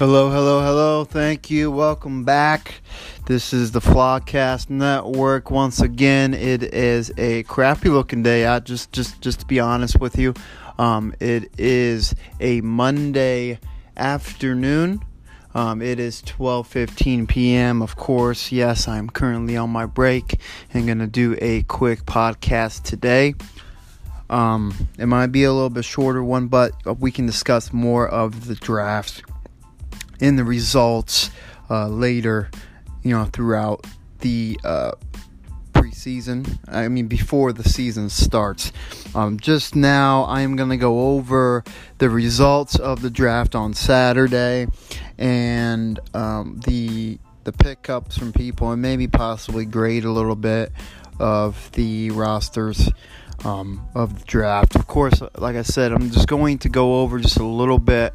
Hello, hello, hello. Thank you. Welcome back. This is the Flogcast Network. Once again, it is a crappy looking day out. Just, just, just to be honest with you, um, it is a Monday afternoon. Um, it is 12:15 p.m. Of course, yes, I'm currently on my break and gonna do a quick podcast today. Um, it might be a little bit shorter one, but we can discuss more of the draft in the results uh, later, you know, throughout the uh, preseason. I mean, before the season starts. Um, just now, I am going to go over the results of the draft on Saturday and um, the the pickups from people, and maybe possibly grade a little bit of the rosters um, of the draft. Of course, like I said, I'm just going to go over just a little bit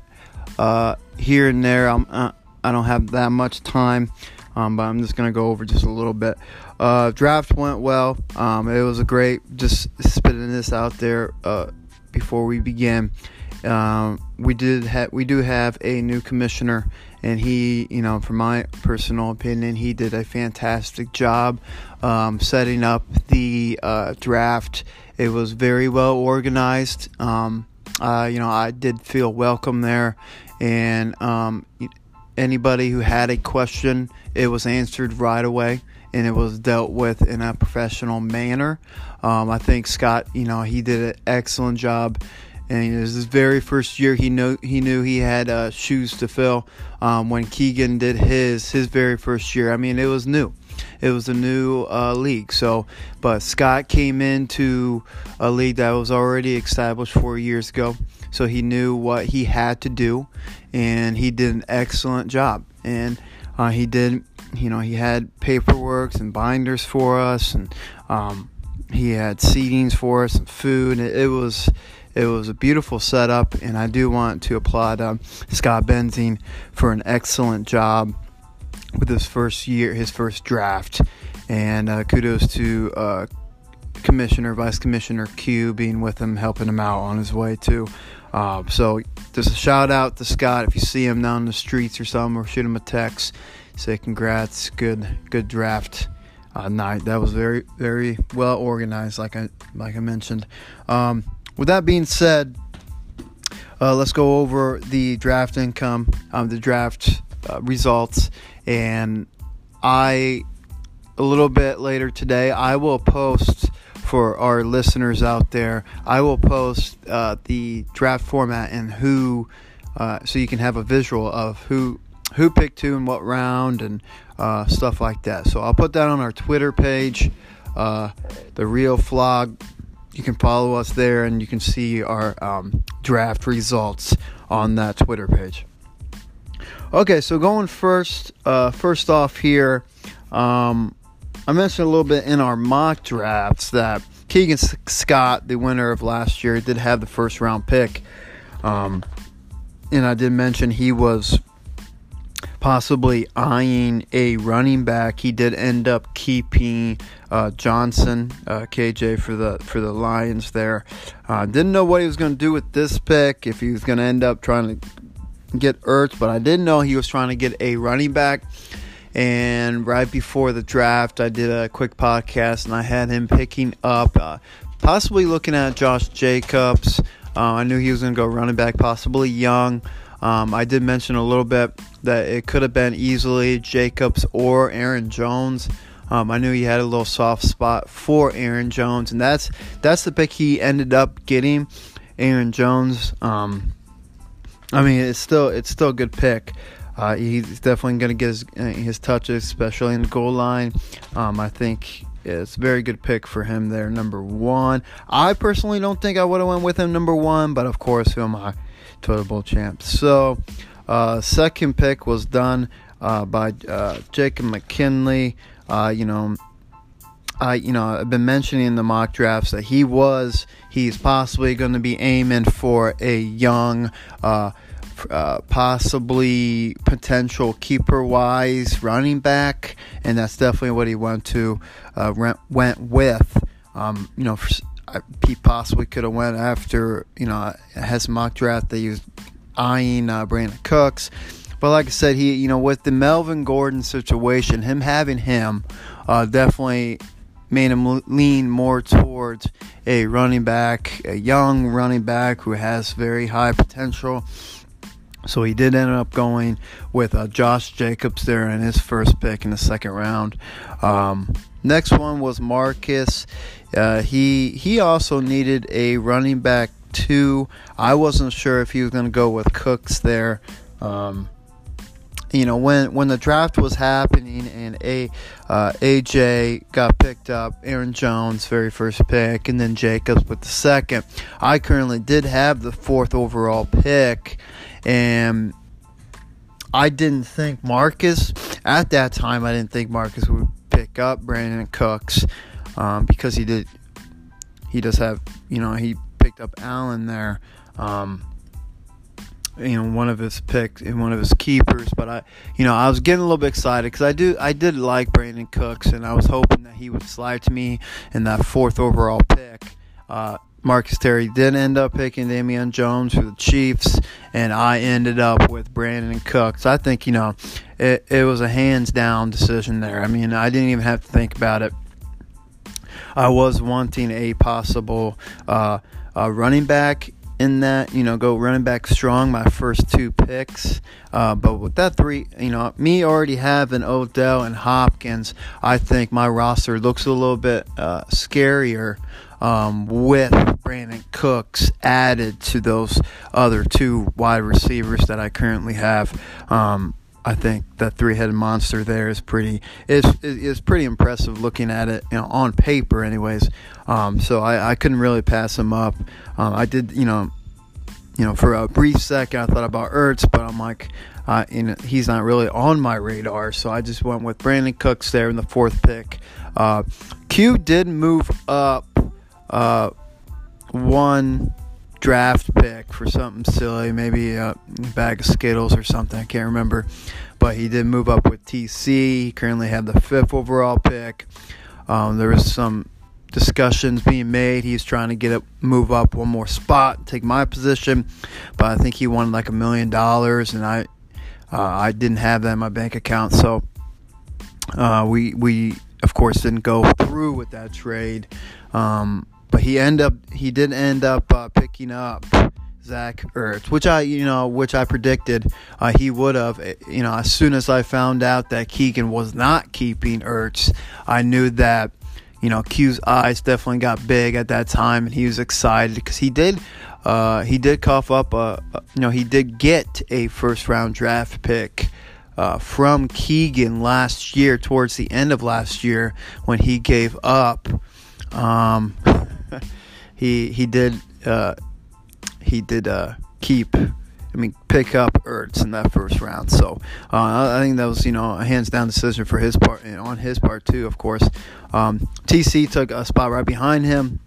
uh, here and there. I'm, uh, I don't have that much time, um, but I'm just going to go over just a little bit. Uh, draft went well. Um, it was a great, just spitting this out there uh, before we begin. Um, we did have we do have a new commissioner, and he, you know, from my personal opinion, he did a fantastic job um, setting up the uh, draft. It was very well organized. Um, uh, you know, I did feel welcome there, and um, anybody who had a question, it was answered right away, and it was dealt with in a professional manner. Um, I think Scott, you know, he did an excellent job and it was his very first year. He knew he knew he had uh, shoes to fill um, when Keegan did his his very first year. I mean, it was new. It was a new uh, league. So, but Scott came into a league that was already established four years ago. So he knew what he had to do, and he did an excellent job. And uh, he did, you know, he had paperwork and binders for us, and um, he had seatings for us and food. It, it was it was a beautiful setup, and I do want to applaud uh, Scott Benzing for an excellent job with his first year, his first draft, and uh, kudos to uh, Commissioner, Vice Commissioner Q being with him, helping him out on his way too. Uh, so just a shout out to Scott if you see him down in the streets or something, or shoot him a text, say congrats, good good draft uh, night. That was very very well organized, like I like I mentioned. Um, with that being said, uh, let's go over the draft income, um, the draft uh, results, and I a little bit later today I will post for our listeners out there. I will post uh, the draft format and who, uh, so you can have a visual of who who picked who in what round and uh, stuff like that. So I'll put that on our Twitter page, uh, the Real Flog you can follow us there and you can see our um, draft results on that Twitter page. Okay, so going first, uh, first off here, um, I mentioned a little bit in our mock drafts that Keegan Scott, the winner of last year, did have the first round pick. Um, and I did mention he was possibly eyeing a running back. He did end up keeping uh, Johnson, uh, KJ for the for the Lions. There, uh, didn't know what he was going to do with this pick. If he was going to end up trying to get Ertz, but I didn't know he was trying to get a running back. And right before the draft, I did a quick podcast, and I had him picking up, uh, possibly looking at Josh Jacobs. Uh, I knew he was going to go running back, possibly young. Um, I did mention a little bit that it could have been easily Jacobs or Aaron Jones. Um, I knew he had a little soft spot for Aaron Jones, and that's that's the pick he ended up getting. Aaron Jones. Um, I mean, it's still it's still a good pick. Uh, he's definitely going to get his, uh, his touches, especially in the goal line. Um, I think it's a very good pick for him there, number one. I personally don't think I would have went with him number one, but of course, who am I? Total Bowl champ. So, uh, second pick was done uh, by uh, Jacob McKinley. Uh, you know, I you know I've been mentioning in the mock drafts that he was he's possibly going to be aiming for a young. Uh, uh, possibly potential keeper wise running back, and that's definitely what he went to went with. Um, you know, he possibly could have went after you know has mock draft that he was eyeing uh, Brandin Cooks, but like I said, he you know with the Melvin Gordon situation, him having him uh, definitely made him lean more towards a running back, a young running back who has very high potential. So he did end up going with uh, Josh Jacobs there in his first pick in the second round. Um, next one was Marcus. Uh, he he also needed a running back too. I wasn't sure if he was going to go with Cooks there. Um, you know when when the draft was happening and a uh, AJ got picked up, Aaron Jones very first pick, and then Jacobs with the second. I currently did have the fourth overall pick, and I didn't think Marcus at that time. I didn't think Marcus would pick up Brandin Cooks um, because he did. He does have you know he picked up Allen there. Um, you know one of his picks and one of his keepers but i you know i was getting a little bit excited because i do i did like brandin cooks and i was hoping that he would slide to me in that fourth overall pick uh, marcus terry did end up picking damian jones for the chiefs and i ended up with brandin cooks. I think you know it, it was a hands down decision there. I mean i didn't even have to think about it. I was wanting a possible uh, uh, running back in that, you know, go running back strong, my first two picks. Uh, but with that three, you know, me already having Odell and Hopkins, I think my roster looks a little bit uh, scarier um, with Brandin Cooks added to those other two wide receivers that I currently have. Um, I think that three-headed monster there is pretty is is pretty impressive looking at it, you know, on paper, anyways. Um, so I, I couldn't really pass him up. Um, I did, you know, you know, for a brief second I thought about Ertz, but I'm like, uh, you know, he's not really on my radar. So I just went with Brandin Cooks there in the fourth pick. Uh, Q did move up uh, one draft pick for something silly, maybe a bag of Skittles or something. I can't remember. But he did move up with TC. He currently had the fifth overall pick. Um, there was some discussions being made. He's trying to get it, move up one more spot, take my position. But I think he wanted like a million dollars, and I, uh, I didn't have that in my bank account. So uh, we we of course didn't go through with that trade. Um, but he end up he did end up uh, picking up Zach Ertz, which I you know which I predicted uh, he would have. Eh, you know, as soon as I found out that Keegan was not keeping Ertz, I knew that you know Q's eyes definitely got big at that time, and he was excited because he did. Uh, he did cough up a, you know, he did get a first round draft pick uh, from Keegan last year, towards the end of last year, when he gave up. Um, he he did uh, he did uh, keep. I mean, pick up Ertz in that first round. So uh, I think that was, you know, a hands down decision for his part and on his part too. Of course, um, TC took a spot right behind him.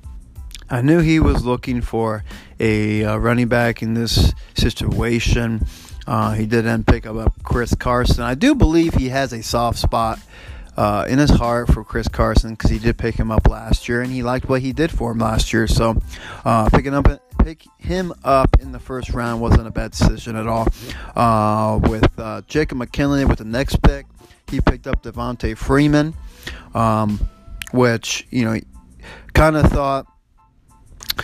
I knew he was looking for a uh, running back in this situation. Uh, he did then pick up Chris Carson. I do believe he has a soft spot uh, in his heart for Chris Carson because he did pick him up last year and he liked what he did for him last year. So uh, picking up pick him up in the first round wasn't a bad decision at all. Uh, with uh, Jacob McKinley with the next pick, he picked up Devonta Freeman, um, which you know kind of thought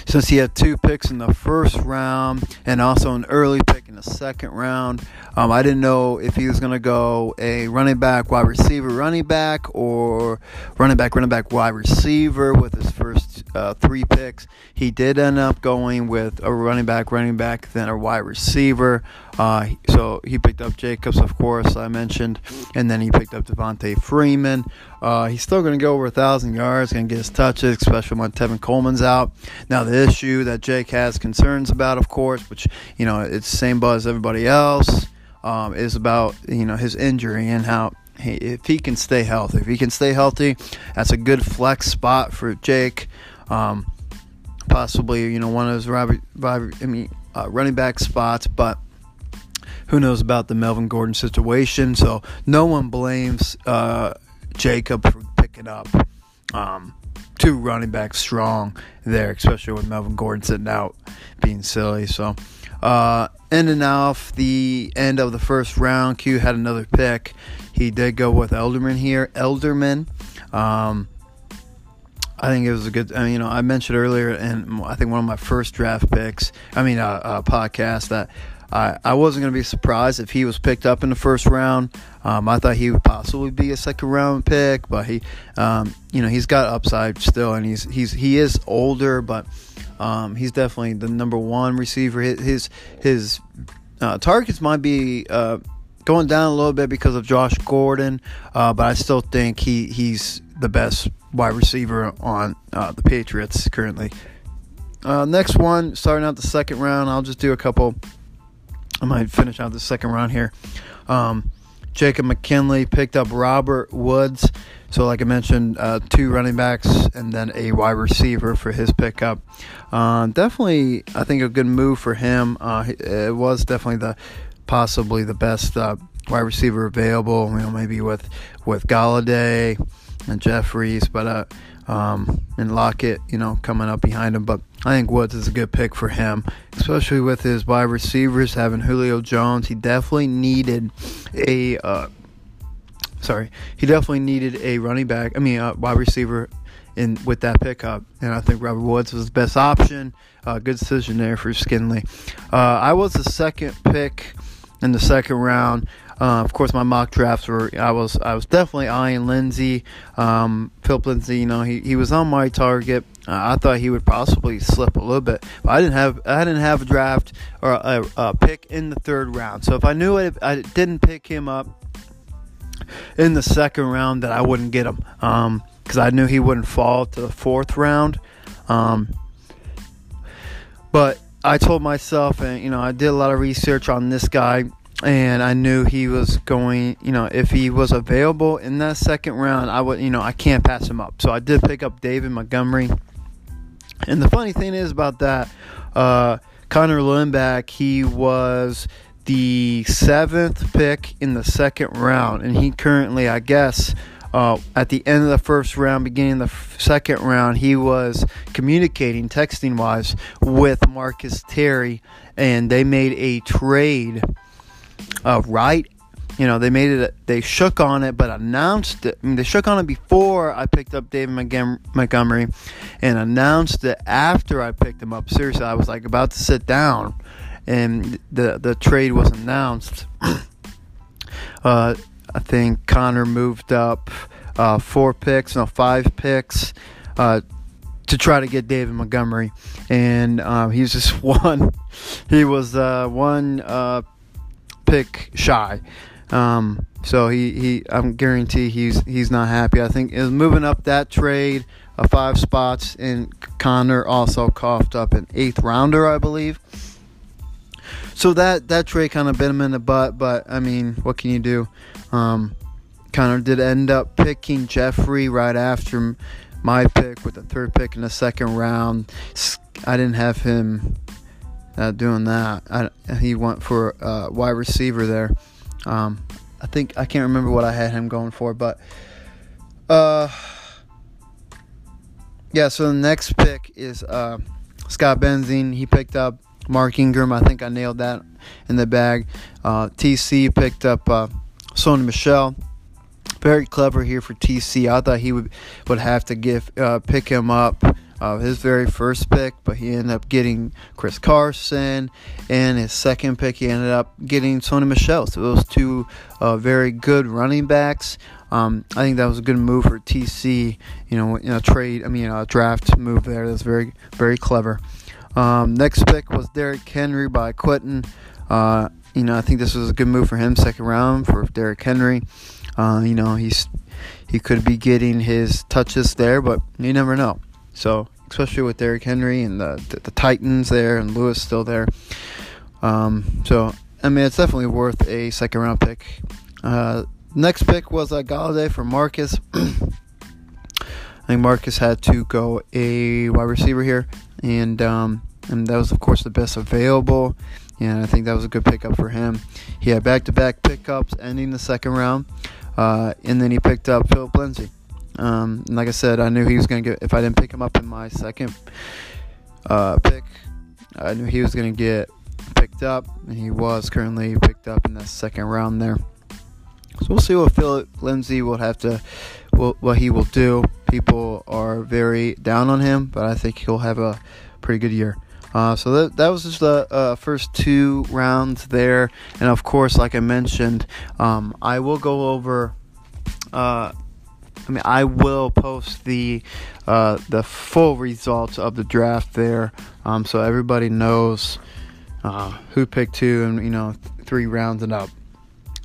since he had two picks in the first round and also an early pick in the second round. Um, I didn't know if he was going to go a running back, wide receiver, running back, or running back, running back, wide receiver with his first uh, three picks. He did end up going with a running back, running back, then a wide receiver. Uh, so he picked up Jacobs, of course, I mentioned, and then he picked up Devonta Freeman. Uh, he's still going to go over a thousand yards, going to get his touches, especially when Tevin Coleman's out. Now the issue that Jake has concerns about, of course, which you know it's the same buzz as everybody else, um, is about you know his injury and how he, if he can stay healthy. If he can stay healthy, that's a good flex spot for Jake. Um, possibly you know one of his I mean uh, running back spots, but who knows about the Melvin Gordon situation? So no one blames uh, Jacob for picking up um, two running backs strong there, especially with Melvin Gordon sitting out being silly. So Uh, and off the end of the first round, Q had another pick. He did go with Elderman here. Elderman. Um, I think it was a good. I mean, you know, I mentioned earlier, and I think one of my first draft picks. I mean, a uh, uh, podcast that I, I wasn't going to be surprised if he was picked up in the first round. Um, I thought he would possibly be a second round pick, but he, um, you know, he's got upside still, and he's he's he is older, but um, he's definitely the number one receiver. His his, uh, targets might be. Uh, going down a little bit because of Josh Gordon, uh, but I still think he, he's the best wide receiver on uh, the Patriots currently. Uh, next one, starting out the second round, I'll just do a couple I might finish out the second round here. Um, Jacob McKinley picked up Robert Woods. So, like I mentioned, uh, two running backs and then a wide receiver for his pickup. Uh, definitely, I think a good move for him. Uh, it was definitely the possibly the best uh, wide receiver available. You know, maybe with with Golladay and Jeffries, but uh, um, and Lockett, you know, coming up behind him. But I think Woods is a good pick for him, especially with his wide receivers having Julio Jones. He definitely needed a, uh, sorry, he definitely needed a running back. I mean, a wide receiver in with that pickup, and I think Robert Woods was the best option. Uh, good decision there for Skinley. Uh, I was the second pick in the second round. Uh, of course, my mock drafts were I was I was definitely eyeing Lindsay, um, Philip Lindsay. You know, he, he was on my target. Uh, I thought he would possibly slip a little bit, but I didn't have I didn't have a draft or a, a pick in the third round. So if I knew it, I didn't pick him up in the second round, that I wouldn't get him because um, I knew he wouldn't fall to the fourth round. Um, but I told myself, and you know, I did a lot of research on this guy and I knew he was going, you know, if he was available in that second round, I would, you know, I can't pass him up. So I did pick up David Montgomery. And the funny thing is about that, uh, Connor Lindback, he was the seventh pick in the second round, and he currently, I guess, uh, at the end of the first round, beginning the f- second round, he was communicating, texting wise, with Marcus Terry, and they made a trade uh, right. You know, they made it, they shook on it, but announced it. I mean, they shook on it before I picked up David Montgomery and announced it after I picked him up. Seriously, I was like about to sit down and the, the trade was announced. uh, I think Connor moved up uh, four picks, no, five picks uh, to try to get David Montgomery, and um, he's just one. He was uh, one uh, pick shy. Um, so he, he I'm guarantee he's he's not happy. I think is moving up that trade uh, five spots, and Connor also coughed up an eighth rounder, I believe. So that that trade kind of bit him in the butt, but I mean, what can you do? Um, Connor did end up picking Jeffery right after my pick with the third pick in the second round. I didn't have him uh, doing that. I, he went for uh, wide receiver there. Um, I think I can't remember what I had him going for, but uh, yeah. So the next pick is uh, Scott Benzing. He picked up Mark Ingram. I think I nailed that in the bag. Uh, TC picked up uh, Sony Michel. Very clever here for TC. I thought he would would have to give uh, pick him up uh, his very first pick, but he ended up getting Chris Carson, and his second pick he ended up getting Sony Michel. So those two uh, very good running backs. Um, I think that was a good move for TC. You know, you know, trade. I mean, a draft move there. That's very, very clever. Um, next pick was Derrick Henry by Quentin. Uh, you know, I think this was a good move for him, second round for Derrick Henry. Uh, you know, he's he could be getting his touches there, but you never know. So especially with Derrick Henry and the, the, the Titans there and Lewis still there. Um, so I mean, it's definitely worth a second round pick. Uh, next pick was a uh, Golladay for Marcus. I think Marcus had to go a wide receiver here, and um, and that was of course the best available. And I think that was a good pickup for him. He had back-to-back pickups ending the second round, uh, and then he picked up Philip Lindsay. Um, like I said, I knew he was going to get, if I didn't pick him up in my second uh, pick, I knew he was going to get picked up, and he was currently picked up in the second round there. So we'll see what Philip Lindsay will have to, what he will do. People are very down on him, but I think he'll have a pretty good year. Uh, so that that was just the uh, first two rounds there, and of course, like I mentioned, um, I will go over. Uh, I mean, I will post the uh, the full results of the draft there, um, so everybody knows uh, who picked two and you know three rounds and up.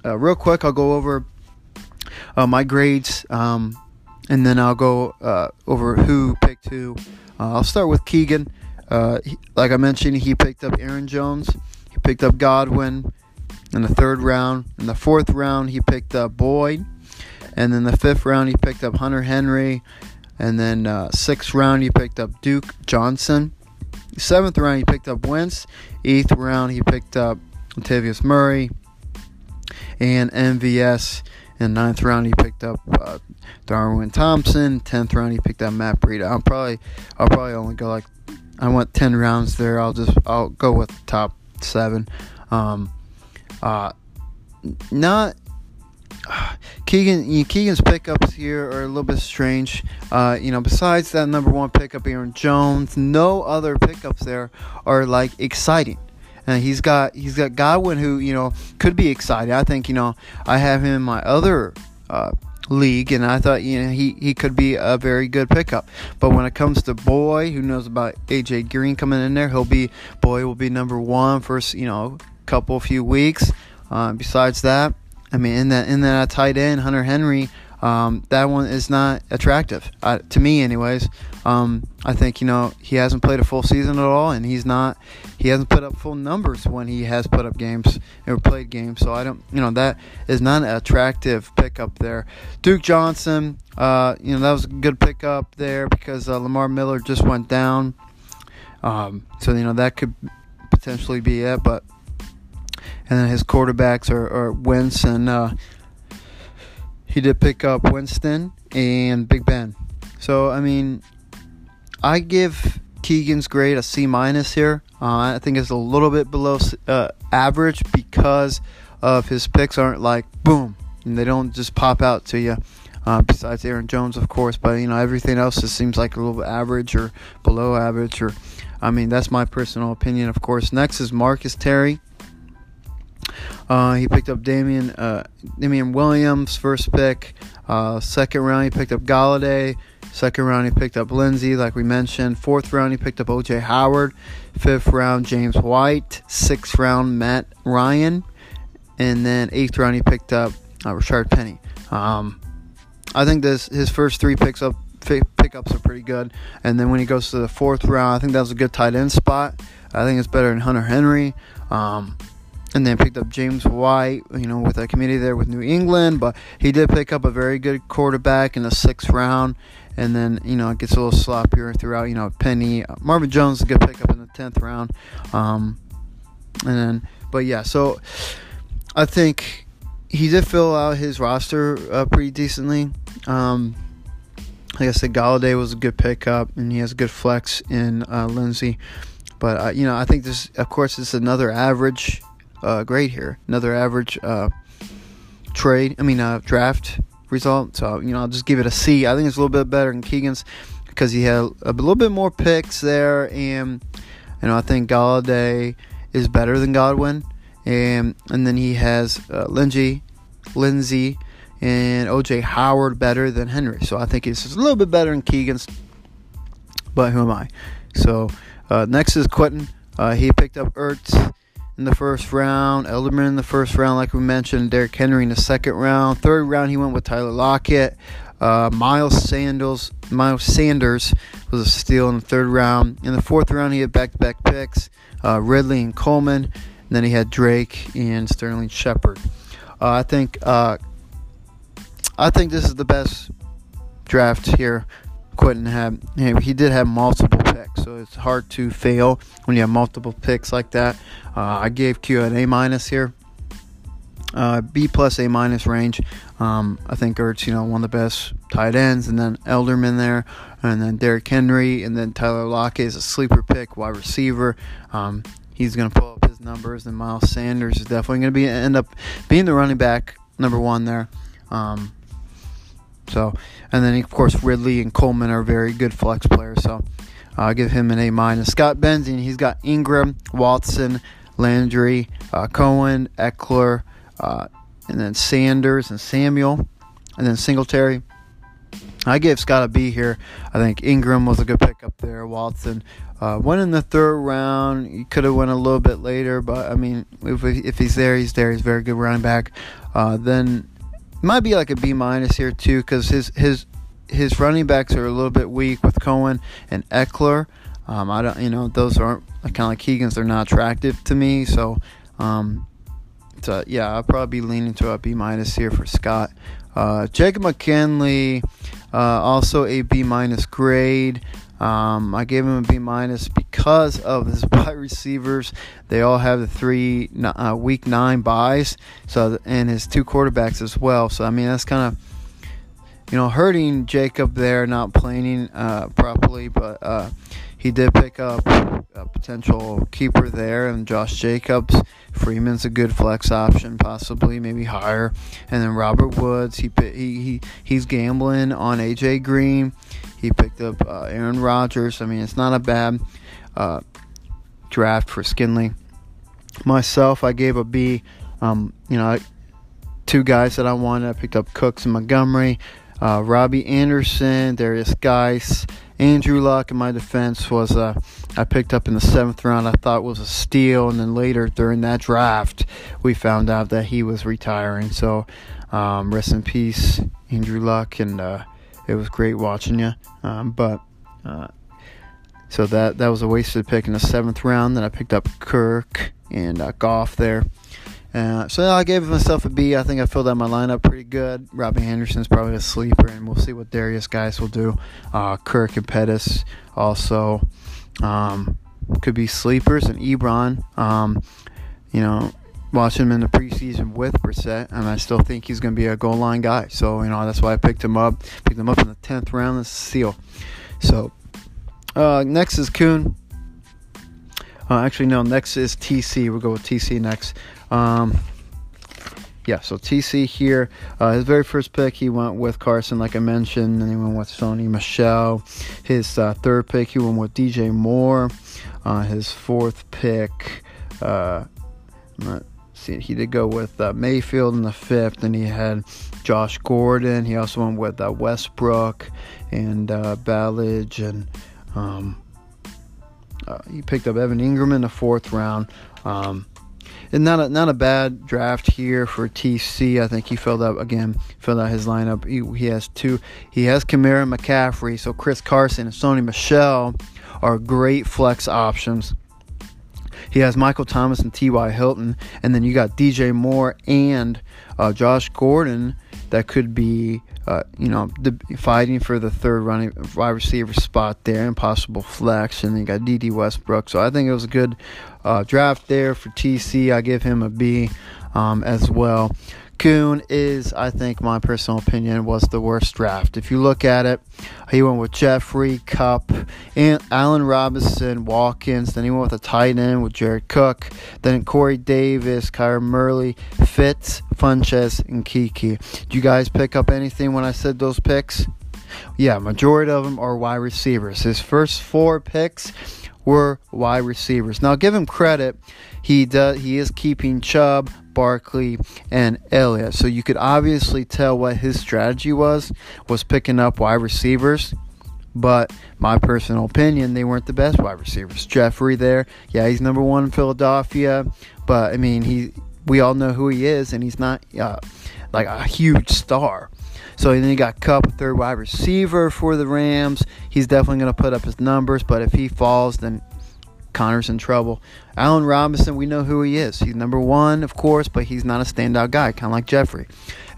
Uh, real quick, I'll go over my grades, um, and then I'll go over who picked who. I'll start with Keegan. Uh, he, like I mentioned, he picked up Aaron Jones. He picked up Godwin in the third round. In the fourth round, he picked up Boyd. And then the fifth round, he picked up Hunter Henry. And then uh, sixth round, he picked up Duke Johnson. Seventh round, he picked up Wentz. Eighth round, he picked up Latavius Murray and MVS. In ninth round, he picked up uh, Darwin Thompson. Tenth round, he picked up Matt Breida. I'll probably, I'll probably only go like I went ten rounds there. I'll just I'll go with top seven. Um, uh, not Keegan. Keegan's pickups here are a little bit strange. Uh, you know, besides that number one pickup, Aaron Jones, no other pickups there are like exciting. And he's got he's got Godwin who you know could be exciting. I think you know I have him in my other uh, league, and I thought you know he, he could be a very good pickup. But when it comes to Boyd, who knows about AJ Green coming in there? He'll be Boyd will be number one first you know a couple few weeks. Uh, besides that, I mean in that in that tight end Hunter Henry um, that one is not attractive uh, to me, anyways. Um, I think you know he hasn't played a full season at all, and he's not. He hasn't put up full numbers when he has put up games or played games. So I don't, you know, that is not an attractive pickup there. Duke Johnson, uh, you know, that was a good pickup there because uh, Lamar Miller just went down. Um, so you know that could potentially be it, but and then his quarterbacks are, are Wentz and uh, he did pick up Winston and Big Ben. So I mean, I give Keegan's grade a C minus here. Uh, I think it's a little bit below uh, average because of his picks aren't like boom and they don't just pop out to you. Uh, besides Aaron Jones, of course, but you know everything else just seems like a little average or below average, or I mean that's my personal opinion, of course. Next is Marcus Terry. Uh, he picked up Damian uh, Damien Williams, first pick. Uh, second round, he picked up Golladay. Second round, he picked up Lindsay, like we mentioned. Fourth round, he picked up OJ Howard. Fifth round, James White. Sixth round, Matt Ryan. And then eighth round, he picked up uh, Rashaad Penny. Um, I think this his first three picks up pickups are pretty good. And then when he goes to the fourth round, I think that was a good tight end spot. I think it's better than Hunter Henry. Um, and then picked up James White, you know, with a committee there with New England. But he did pick up a very good quarterback in the sixth round. And then, you know, it gets a little sloppier throughout, you know, Penny. Marvin Jones is a good pickup in the 10th round. Um, and then, but yeah, so I think he did fill out his roster uh, pretty decently. Um, like I said, Golladay was a good pickup, and he has a good flex in uh, Lindsay. But uh, you know, I think this, of course, is another average uh, grade here. Another average uh, trade, I mean, uh, draft result. So, you know, I'll just give it a C. I think it's a little bit better than Keegan's because he had a little bit more picks there. And, you know, I think Golladay is better than Godwin. And, and then he has uh, Lindsay, Lindsay, and OJ Howard better than Henry. So I think it's a little bit better than Keegan's. But who am I? So uh, next is Quentin. Uh, he picked up Ertz in the first round, Elderman in the first round, like we mentioned, Derrick Henry in the second round. Third round, he went with Tyler Lockett. Uh, Miles Sanders, Miles Sanders was a steal in the third round. In the fourth round, he had back-to-back picks, uh, Ridley and Coleman. And then he had Drake and Sterling Shepard. Uh, I think uh, I think this is the best draft here. Quentin had he did have multiple picks, so it's hard to fail when you have multiple picks like that. Uh, I gave Q an A minus here, uh, B plus A minus range. Um, I think Ertz, you know, one of the best tight ends, and then Elderman there, and then Derrick Henry, and then Tyler Lockett is a sleeper pick, wide receiver. Um, he's going to pull up his his numbers, and Miles Sanders is definitely going to be end up being the running back number one there. Um, so, and then of course Ridley and Coleman are very good flex players. So, I'll give him an A minus. Scott Benzing, he's got Ingram, Watson, Landry, uh, Cohen, Ekeler, uh, and then Sanders and Samuel, and then Singletary. I gave Scott a B here. I think Ingram was a good pickup there. Watson uh, went in the third round. He could have went a little bit later, but I mean, if, if he's there, he's there. He's very good running back. Uh, then might be like a B minus here too, because his his his running backs are a little bit weak with Cohen and Ekeler. Um, I don't, you know, those aren't kind of like Keegan's. They're not attractive to me, so um, so yeah, I'll probably be leaning to a B minus here for Scott. Uh, Jacob McKinley, uh, also a B minus grade. Um, I gave him a B minus because of his wide receivers. They all have the three uh, week nine buys, so and his two quarterbacks as well. So I mean that's kind of you know hurting Jacob there, not playing uh, properly, but uh, he did pick up a potential keeper there, and Josh Jacobs. Freeman's a good flex option, possibly maybe higher, and then Robert Woods. He he, he he's gambling on AJ Green. He picked up uh, Aaron Rodgers. I mean, it's not a bad uh, draft for Skinley. Myself, I gave a B. Um, you know, two guys that I wanted. I picked up Cooks and Montgomery, uh, Robbie Anderson, Derrius Guice, Andrew Luck in my defense was uh, I picked up in the seventh round. I thought was a steal, and then later during that draft, we found out that he was retiring. So, um, rest in peace, Andrew Luck, and uh, it was great watching you. Um, but uh, so that that was a wasted pick in the seventh round. Then I picked up Kirk and uh, Goff there. Uh, so I gave myself a B. I think I filled out my lineup pretty good. Robbie Anderson's probably a sleeper, and we'll see what Derrius Guice will do. Uh, Kirk and Pettis also um, could be sleepers, and Ebron. Um, you know, watching him in the preseason with Brissett, and I still think he's going to be a goal line guy. So you know that's why I picked him up. Picked him up in the tenth round. That's a steal. So uh, next is Kuhn. Uh, actually, no. Next is TC. We'll go with TC next. Um, yeah, so TC here, uh, his very first pick, he went with Carson, like I mentioned, and he went with Sony Michel. His uh, third pick, he went with DJ Moore. Uh, his fourth pick, uh, see, he did go with uh, Mayfield in the fifth, and he had Josh Gordon. He also went with uh, Westbrook and uh, Ballage, and um, he picked up Evan Engram in the fourth round. Um, and not a not a bad draft here for TC. I think he filled out again, filled out his lineup. He, he has two. He has Kamara McCaffrey. So Chris Carson and Sony Michel are great flex options. He has Michael Thomas and T.Y. Hilton, and then you got DJ Moore and uh, Josh Gordon that could be uh, you know, the, fighting for the third running wide receiver spot there and possible flex. And then you got Dede Westbrook. So I think it was a good uh, draft there for TC. I give him a B um, as well. Kuhn is, I think, my personal opinion, was the worst draft. If you look at it, he went with Jeffery, Kupp, and Allen Robinson, Watkins. Then he went with a tight end with Jared Cook. Then Corey Davis, Kyler Murray, Fitz, Funchess, and Keke. Do you guys pick up anything when I said those picks? Yeah, majority of them are wide receivers. His first four picks were wide receivers. Now, give him credit. He does. He is keeping Chubb, Barkley, and Elliott. So you could obviously tell what his strategy was was picking up wide receivers. But my personal opinion, they weren't the best wide receivers. Jeffery there, yeah, he's number one in Philadelphia, but I mean, he we all know who he is, and he's not uh, like a huge star. So then you got Kupp, third wide receiver for the Rams. He's definitely going to put up his numbers, but if he falls, then Connor's in trouble. Allen Robinson, we know who he is. He's number one, of course, but he's not a standout guy, kind of like Jeffery.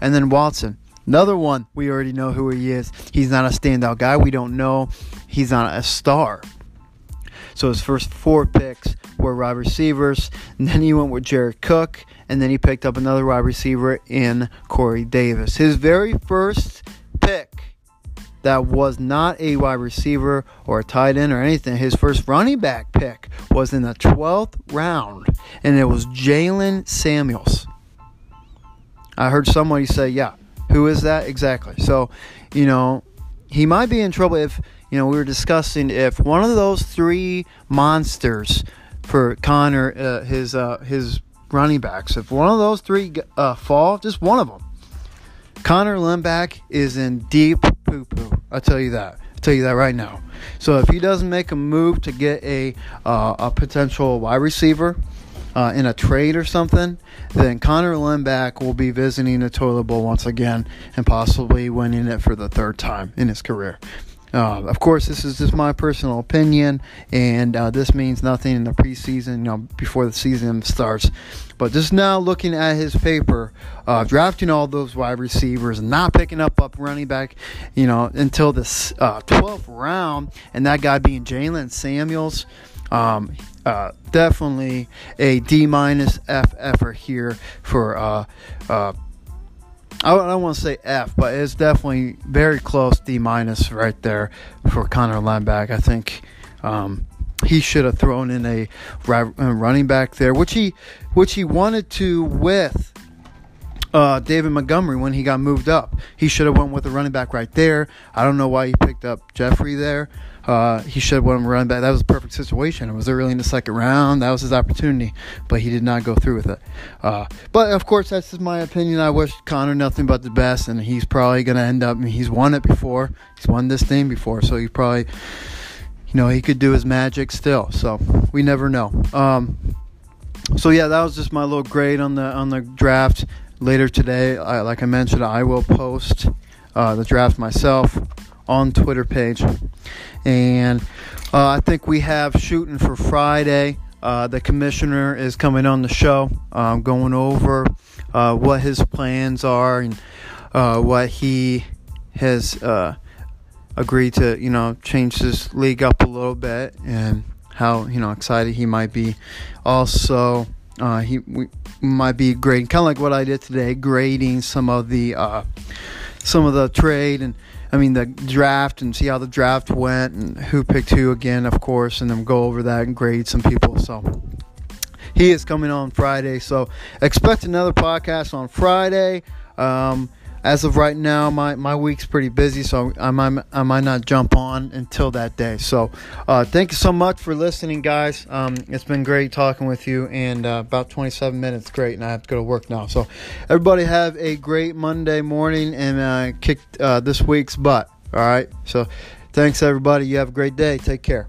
And then Watson, another one, we already know who he is. He's not a standout guy. We don't know. He's not a star. So his first four picks were wide receivers. And then he went with Jared Cook. And then he picked up another wide receiver in Corey Davis. His very first pick that was not a wide receiver or a tight end or anything. His first running back pick was in the 12th round, and it was Jaylen Samuels. I heard somebody say, yeah, who is that? Exactly. So, you know, he might be in trouble if, you know, we were discussing if one of those three monsters for Connor, uh, his, uh, his running backs, if one of those three uh, fall, just one of them, Connor Lindback is in deep poo poo. I'll tell you that. I'll tell you that right now. So if he doesn't make a move to get a uh, a potential wide receiver uh, in a trade or something, then Connor Lindback will be visiting the toilet bowl once again and possibly winning it for the third time in his career. Uh, of course, this is just my personal opinion, and uh, this means nothing in the preseason, you know, before the season starts. But just now looking at his paper, uh, drafting all those wide receivers not picking up up running back, you know, until the 12th uh, round, and that guy being Jaylen Samuels. Um, uh, definitely a D minus F effort here for uh, I don't want to say F, but it's definitely very close D minus right there for Connor Lindback. I think um, he should have thrown in a running back there, which he which he wanted to with uh, David Montgomery when he got moved up. He should have went with a running back right there. I don't know why he picked up Jeffery there. Uh, he should have won running back. That was a perfect situation. It was early in the second round. That was his opportunity, but he did not go through with it. Uh, but of course, that's just my opinion. I wish Connor nothing but the best, and he's probably going to end up. I mean, he's won it before. He's won this thing before, so he probably, you know, he could do his magic still. So we never know. Um, so yeah, that was just my little grade on the on the draft. Later today, I, like I mentioned, I will post uh, the draft myself on Twitter page. And uh, I think we have shooting for Friday. Uh, the commissioner is coming on the show, um, going over uh, what his plans are and uh, what he has uh, agreed to, you know, change this league up a little bit and how you know excited he might be. Also, uh, he we, might be grading, kind of like what I did today, grading some of the some of the trade and I mean, the draft and see how the draft went and who picked who again, of course, and then go over that and grade some people. So he is coming on Friday. So expect another podcast on Friday. Um, as of right now, my, my week's pretty busy, so I might, I might not jump on until that day. So, uh, thank you so much for listening, guys. Um, it's been great talking with you, and uh, about 27 minutes, great, and I have to go to work now. So, everybody have a great Monday morning and uh, kick uh, this week's butt. All right. So, thanks, everybody. You have a great day. Take care.